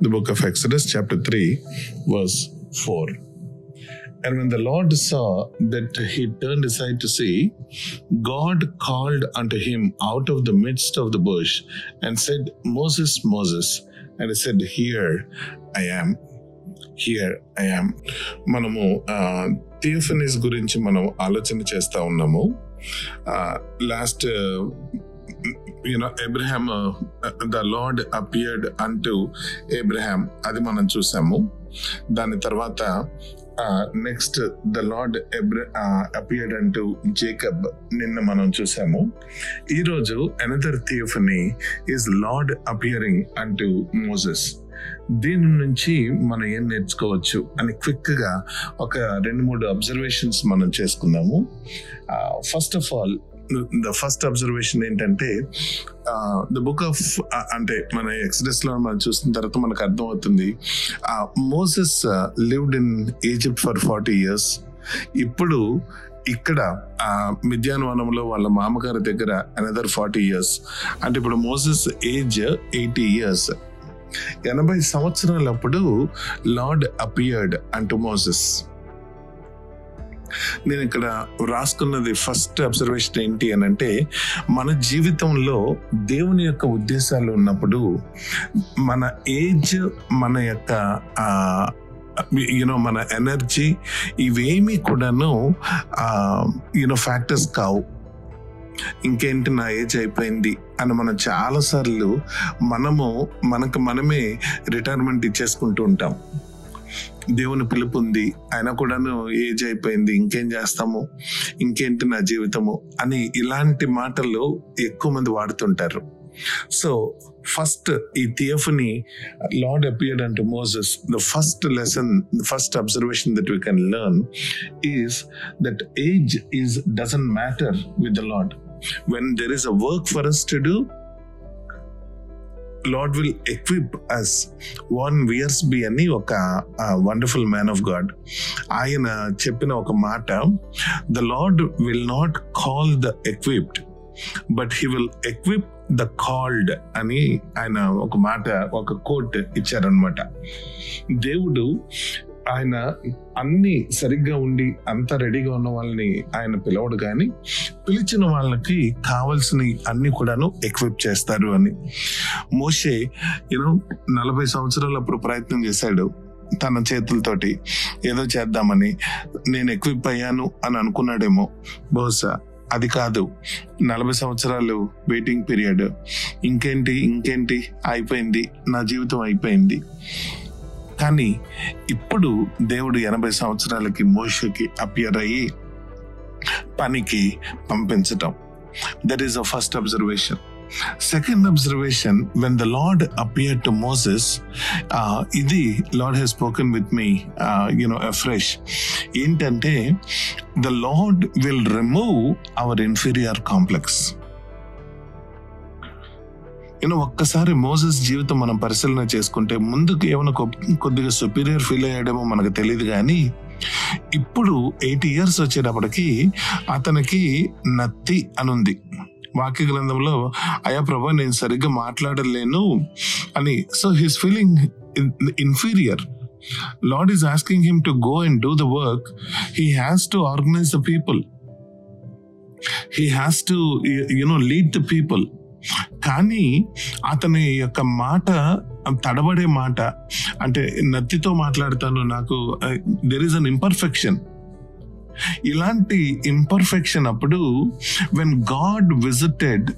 the book of Exodus, chapter 3, verse 4. And when the Lord saw that he turned aside to see, God called unto him out of the midst of the bush and said, Moses, Moses. And he said, Here I am. Here I మనము theophanies గురించి మనం ఆలోచన చేస్తూ ఉన్నాము last you know Abraham the Lord appeared అంటూ Abraham అది మనం చూసాము. దాని తర్వాత నెక్స్ట్ ద లార్డ్ ఎబ్ర అపియర్డ్ అంటూ జేకబ్ నిన్న మనం చూసాము. ఈరోజు another theophany is Lord appearing అంటూ మోజెస్ దీని నుంచి మనం ఏం నేర్చుకోవచ్చు అని క్విక్గా ఒక రెండు మూడు అబ్జర్వేషన్స్ మనం చేసుకుందాము. First of all the first observation ఏంటంటే ద బుక్ ఆఫ్ అంటే మన ఎక్స్ప్రెస్లో మనం చూసిన తర్వాత మనకు అర్థమవుతుంది Moses lived in Egypt for forty years ఇప్పుడు ఇక్కడ ఆ మిద్యానవనంలో వాళ్ళ మామగారి దగ్గర అనదర్ ఫార్టీ ఇయర్స్ అంటే ఇప్పుడు మోసెస్ ఏజ్ ఎయిటీ ఇయర్స్ ఎనభై సంవత్సరాలప్పుడు లార్డ్ అపియర్డ్ అంటూ మోసెస్ నేను ఇక్కడ రాసుకున్నది ఫస్ట్ అబ్జర్వేషన్ ఏంటి అని అంటే మన జీవితంలో దేవుని యొక్క ఉద్దేశాలు ఉన్నప్పుడు మన ఏజ్ మన యొక్క యూనో మన ఎనర్జీ ఇవేమీ కూడాను యూనో ఫ్యాక్టర్స్ కావు. ఇంకేంటి నా ఏజ్ అయిపోయింది అని మనం చాలా సార్లు మనము మనకు మనమే రిటైర్మెంట్ ఇచ్చేసుకుంటూ ఉంటాం. దేవుని పిలుపు ఉంది. అయినా కూడాను ఏజ్ అయిపోయింది. ఇంకేం చేస్తాము? ఇంకేంటి నా జీవితము? అని ఇలాంటి మాటలు ఎక్కువ మంది వాడుతుంటారు. సో ఫస్ట్ ఈ theophany Lord appeared and Moses the first lesson first observation that we can learn is that age is doesn't matter with the Lord when there is a work for us to do Lord will equip us one years be అని ఒక wonderful man of God ఆయన చెప్పిన ఒక మాట the Lord will not call the equipped but he will equip the called అని ఆయన ఒక మాట ఒక కోట్ ఇచ్చారనమాట దేవుడు ఆయన అన్ని సరిగ్గా ఉండి అంత రెడీగా ఉన్న వాళ్ళని ఆయన పిలవడు కానీ పిలిచిన వాళ్ళకి కావలసిన అన్ని కూడాను ఎక్విప్ చేస్తారు అని. మోషే యూనో నలభై సంవత్సరాలు అప్పుడు ప్రయత్నం చేశాడు తన చేతులతోటి. ఏదో చేద్దామని నేను ఎక్విప్ అయ్యాను అని అనుకున్నాడేమో. బహుశా అది కాదు. నలభై సంవత్సరాలు వెయిటింగ్ పీరియడ్ ఇంకేంటి ఇంకేంటి? అయిపోయింది. నా జీవితం అయిపోయింది. కానీ ఇప్పుడు దేవుడు ఎనభై సంవత్సరాలకి మోషకి అపియర్ అయ్యి పనికి పంపించటం. That is a first observation second observation when the Lord appear to Moses ఇది Lord he's spoken with me you know afresh ఏంటంటే the Lord will remove our inferior complex you know ఒక్కసారి Moses జీవితం మనం పరిశీలన చేసుకుంటే ముందుకు ఏమైనా కొద్దిగా సుపీరియర్ ఫీల్ అయ్యాడేమో మనకు తెలియదు కానీ ఇప్పుడు ఎయిటీ ఇయర్స్ వచ్చేటప్పటికి అతనికి నత్తి అనుంది. వాక్య గ్రంథంలో అయా ప్రభా నేను సరిగ్గా మాట్లాడలేను అని. So he's feeling inferior Lord is asking him to go and do the work he has to organize the people he has to you know lead the people కానీ అతని యొక్క మాట తడబడే మాట అంటే నత్తితో మాట్లాడతాను నాకు దెర్ ఈస్ అన్ ఇంపర్ఫెక్షన్ ఇలాంటి ఇంపర్ఫెక్షన్ అప్పుడు when God visited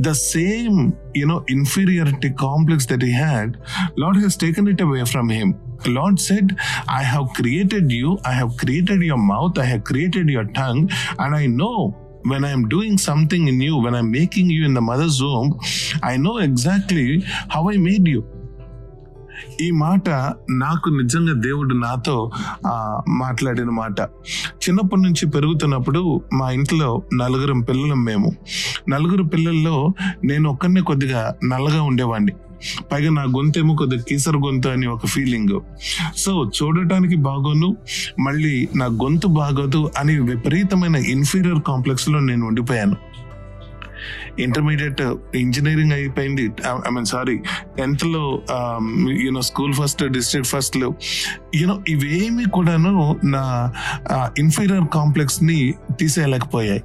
the same you know inferiority complex that he had Lord he's taken it away from him Lord said I have created you I have created your mouth I have created your tongue and I know when I'm doing something in you, when I'm making you in the mother's womb, I know exactly how I made you. ఈ మాట నాకు నిజంగా దేవుడు నాతో మాట్లాడిన మాట. చిన్నప్పటి నుంచి పెరుగుతున్నప్పుడు మా ఇంట్లో నలుగురం పిల్లలం మేము. నలుగురు పిల్లల్లో నేను ఒక్కరినే కొద్దిగా నల్లగా ఉండేవాడిని పైగా నా గొంతేమో కొద్దిగా కీసర గొంతు అని ఒక ఫీలింగ్ సో చూడటానికి బాగోను మళ్ళీ నా గొంతు బాగోదు అని విపరీతమైన ఇన్ఫీరియర్ కాంప్లెక్స్లో నేను ఉండిపోయాను. ఇంటర్మీడియట్ ఇంజనీరింగ్ అయిపోయింది. ఐ మీన్ సారీ టెన్త్లో you know school first district ఫస్ట్లో యూనో ఇవేమి కూడాను నా ఇన్ఫీరియర్ కాంప్లెక్స్ని తీసేయలేకపోయాయి.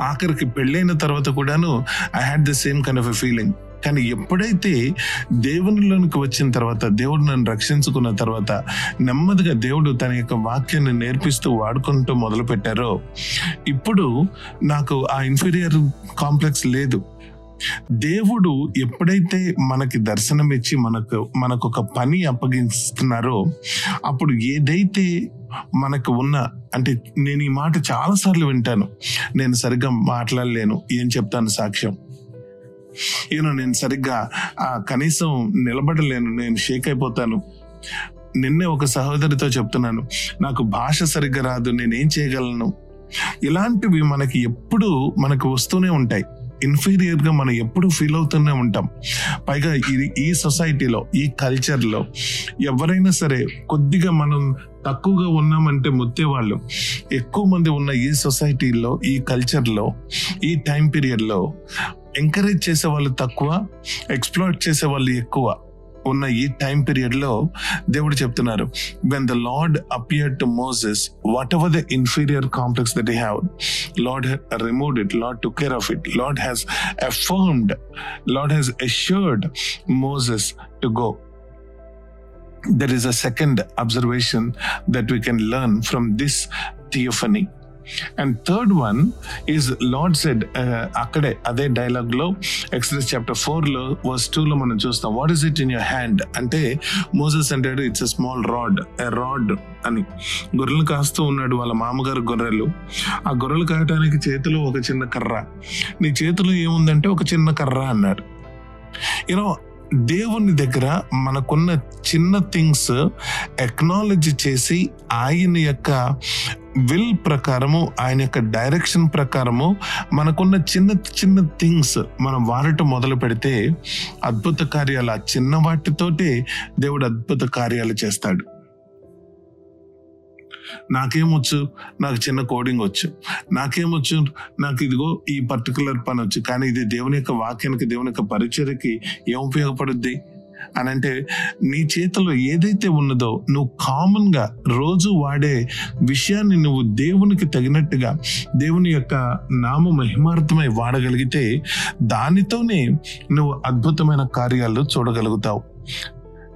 ఆఖరికి పెళ్ళైన తర్వాత కూడాను I had the same kind of a feeling కానీ ఎప్పుడైతే దేవునిలోనికి వచ్చిన తర్వాత దేవుడు నన్ను రక్షించుకున్న తర్వాత నెమ్మదిగా దేవుడు తన యొక్క వాక్యాన్ని నేర్పిస్తూ వాడుకుంటూ మొదలు పెట్టారో ఇప్పుడు నాకు ఆ ఇన్ఫీరియర్ కాంప్లెక్స్ లేదు. దేవుడు ఎప్పుడైతే మనకి దర్శనం ఇచ్చి మనకు మనకు ఒక పని అప్పగిస్తున్నారో అప్పుడు ఏదైతే మనకు ఉన్న అంటే నేను ఈ మాట చాలా సార్లు వింటాను. నేను సరిగ్గా మాట్లాడలేను. ఏం చెప్తాను సాక్ష్యం? ఈయన నేను సరిగ్గా ఆ, కనీసం నిలబడలేను నేను షేక్ అయిపోతాను. నిన్నే ఒక సహోదరితో చెప్తున్నాను నాకు భాష సరిగ్గా రాదు నేనేం చేయగలను? ఇలాంటివి మనకి ఎప్పుడు మనకు వస్తూనే ఉంటాయి. ఇన్ఫీరియర్గా మనం ఎప్పుడు ఫీల్ అవుతూనే ఉంటాం. పైగా ఇది ఈ సొసైటీలో ఈ కల్చర్లో ఎవరైనా సరే కొద్దిగా మనం తక్కువగా ఉన్నామంటే ముత్తేవాళ్ళు. ఎక్కువ మంది ఉన్న ఈ సొసైటీలో ఈ కల్చర్లో ఈ టైం పీరియడ్లో ఎంకరేజ్ చేసే వాళ్ళు తక్కువ ఎక్స్ప్లోర్ చేసే వాళ్ళు ఎక్కువ ఉన్న ఈ టైం పీరియడ్లో దేవుడు చెప్తున్నారు when the Lord appear to Moses whatever the inferior complex that have Lord removed it Lord to care of it Lord has affirmed Lord has assured Moses to go there is a second observation that we can learn from this theophany and third one is Lord said అక్కడే అదే డైలాగ్లో Exodus chapter ఫోర్లో verse two లో మనం చూస్తాం. What is it in your hand అంటే Moses అంటాడు it's a small rod a rod అని. గొర్రెలు కాస్తూ ఉన్నాడు వాళ్ళ మామగారు గొర్రెలు. ఆ గొర్రెలు కాయటానికి చేతిలో ఒక చిన్న కర్ర. నీ చేతిలో ఏముందంటే ఒక చిన్న కర్ర అన్నాడు యూనో దేవుని దగ్గర మనకున్న చిన్న థింగ్స్ ఎక్నాలజీ చేసి ఆయన యొక్క విల్ ప్రకారము ఆయన యొక్క డైరెక్షన్ ప్రకారము మనకున్న చిన్న చిన్న థింగ్స్ మనం వాడటం మొదలు పెడితే అద్భుత కార్యాలు ఆ చిన్న వాటితోటే దేవుడు అద్భుత కార్యాలు చేస్తాడు. నాకేమొచ్చు? నాకు చిన్న కోడింగ్ వచ్చు. నాకేమొచ్చు? నాకు ఇదిగో ఈ పర్టికులర్ పని వచ్చు. కానీ ఇది దేవుని యొక్క వాక్యానికి దేవుని యొక్క పరిచయకి ఏం ఉపయోగపడుద్ది? అని అంటే నీ చేతిలో ఏదైతే ఉన్నదో నువ్వు కామన్గా రోజు వాడే విషయాన్ని నువ్వు దేవునికి తగినట్టుగా దేవుని యొక్క నామ మహిమార్థమై వాడగలిగితే దానితోనే నువ్వు అద్భుతమైన కార్యాలు చూడగలుగుతావు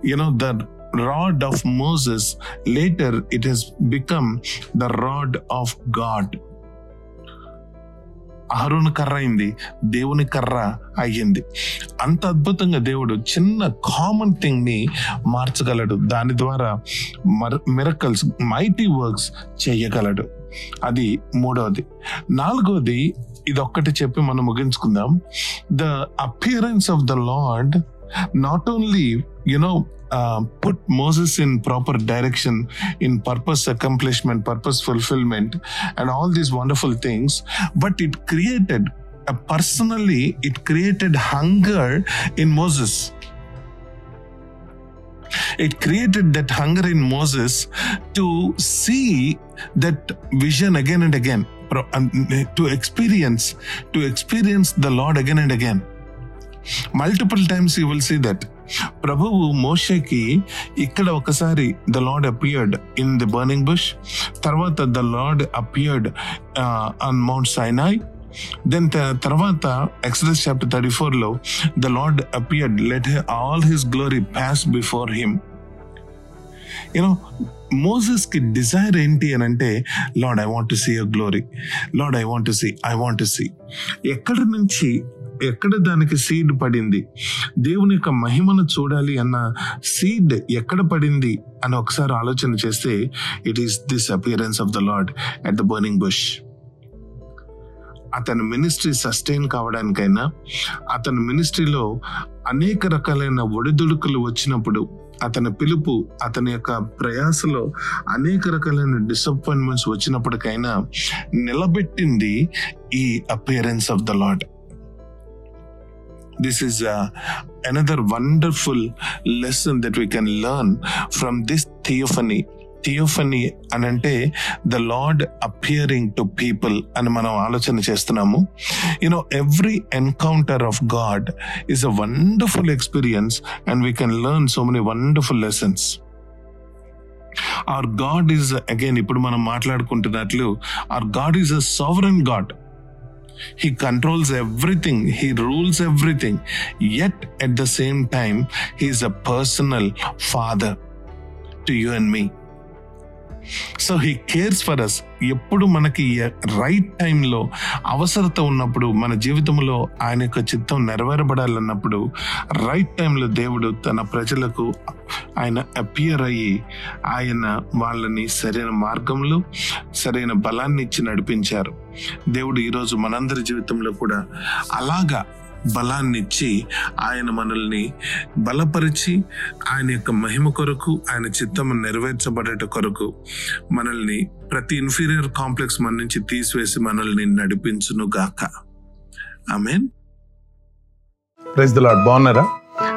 you know the rod of Moses, later it has become the rod of God. అహరోను కర్ర అయింది దేవుని కర్ర అయ్యింది. అంత అద్భుతంగా దేవుడు చిన్న కామన్ థింగ్ని మార్చగలడు. దాని ద్వారా మిరకల్స్ మైటీ వర్క్స్ చేయగలడు. అది మూడవది. నాలుగవది ఇది ఒక్కటి చెప్పి మనం ముగించుకుందాం. The appearance of the Lord not only, you know, uh, put Moses in proper direction, in purpose accomplishment, purpose fulfillment, and all these wonderful things, but it created, uh, personally, it created hunger in Moses. It created that hunger in Moses to see that vision again and again, and uh, to experience, to experience the Lord again and again. Multiple times you will see that ప్రభువు మోషేకి ఇక్కడ ఒకసారి the Lord appeared in the burning bush తర్వాత the Lord appeared on Mount Sinai then తర్వాత express chapter thirty ఫోర్లో the Lord appeared let all his glory pass before him you know మోసెస్కి desire ఏంటి అని అంటే Lord I want to see your glory Lord I want to see I want to see ఎక్కడి నుంచి ఎక్కడ దానికి seed పడింది? దేవుని యొక్క మహిమను చూడాలి అన్న సీడ్ ఎక్కడ పడింది? అని ఒకసారి ఆలోచన చేస్తే it is this appearance of the Lord at the burning bush అతని మినిస్ట్రీ సస్టైన్ కావడానికైనా అతని మినిస్ట్రీలో అనేక రకాలైన ఒడిదుడుకులు వచ్చినప్పుడు అతని పిలుపు అతని యొక్క ప్రయాసలో అనేక రకాలైన డిసప్పాయింట్మెంట్స్ వచ్చినప్పటికైనా నిలబెట్టింది ఈ appearance of the Lord this is uh, another wonderful lesson that we can learn from this theophany. Theophany అని అంటే the Lord appearing to people అని మనం ఆలోచన చేస్తున్నాము. You know every encounter of God is a wonderful experience and we can learn so many wonderful lessons or God is again ఇప్పుడు మనం మాట్లాడుకుంటున్నట్లు or God is a sovereign God He controls everything. He rules everything. Yet at the same time, he is a personal father to you and me. So he cares for us ఎప్పుడు మనకి right టైంలో అవసరత ఉన్నప్పుడు మన జీవితంలో ఆయన యొక్క చిత్తం నెరవేరబడాలన్నప్పుడు రైట్ టైంలో దేవుడు తన ప్రజలకు ఆయన అపియర్ అయ్యి ఆయన వాళ్ళని సరైన మార్గంలో సరైన బలాన్ని ఇచ్చి నడిపించారు. దేవుడు ఈరోజు మనందరి జీవితంలో కూడా అలాగా బలాన్ని ఇచ్చి ఆయన మనల్ని బలపరిచి ఆయన యొక్క మహిమ కొరకు ఆయన చిత్తం నెరవేర్చబడేట కొరకు మనల్ని ప్రతి ఇన్ఫీరియర్ కాంప్లెక్స్ మన నుంచి తీసివేసి మనల్ని నడిపించును గాక ఆమెన్ ప్రైజ్ ద లాడ్ బాగున్నారా?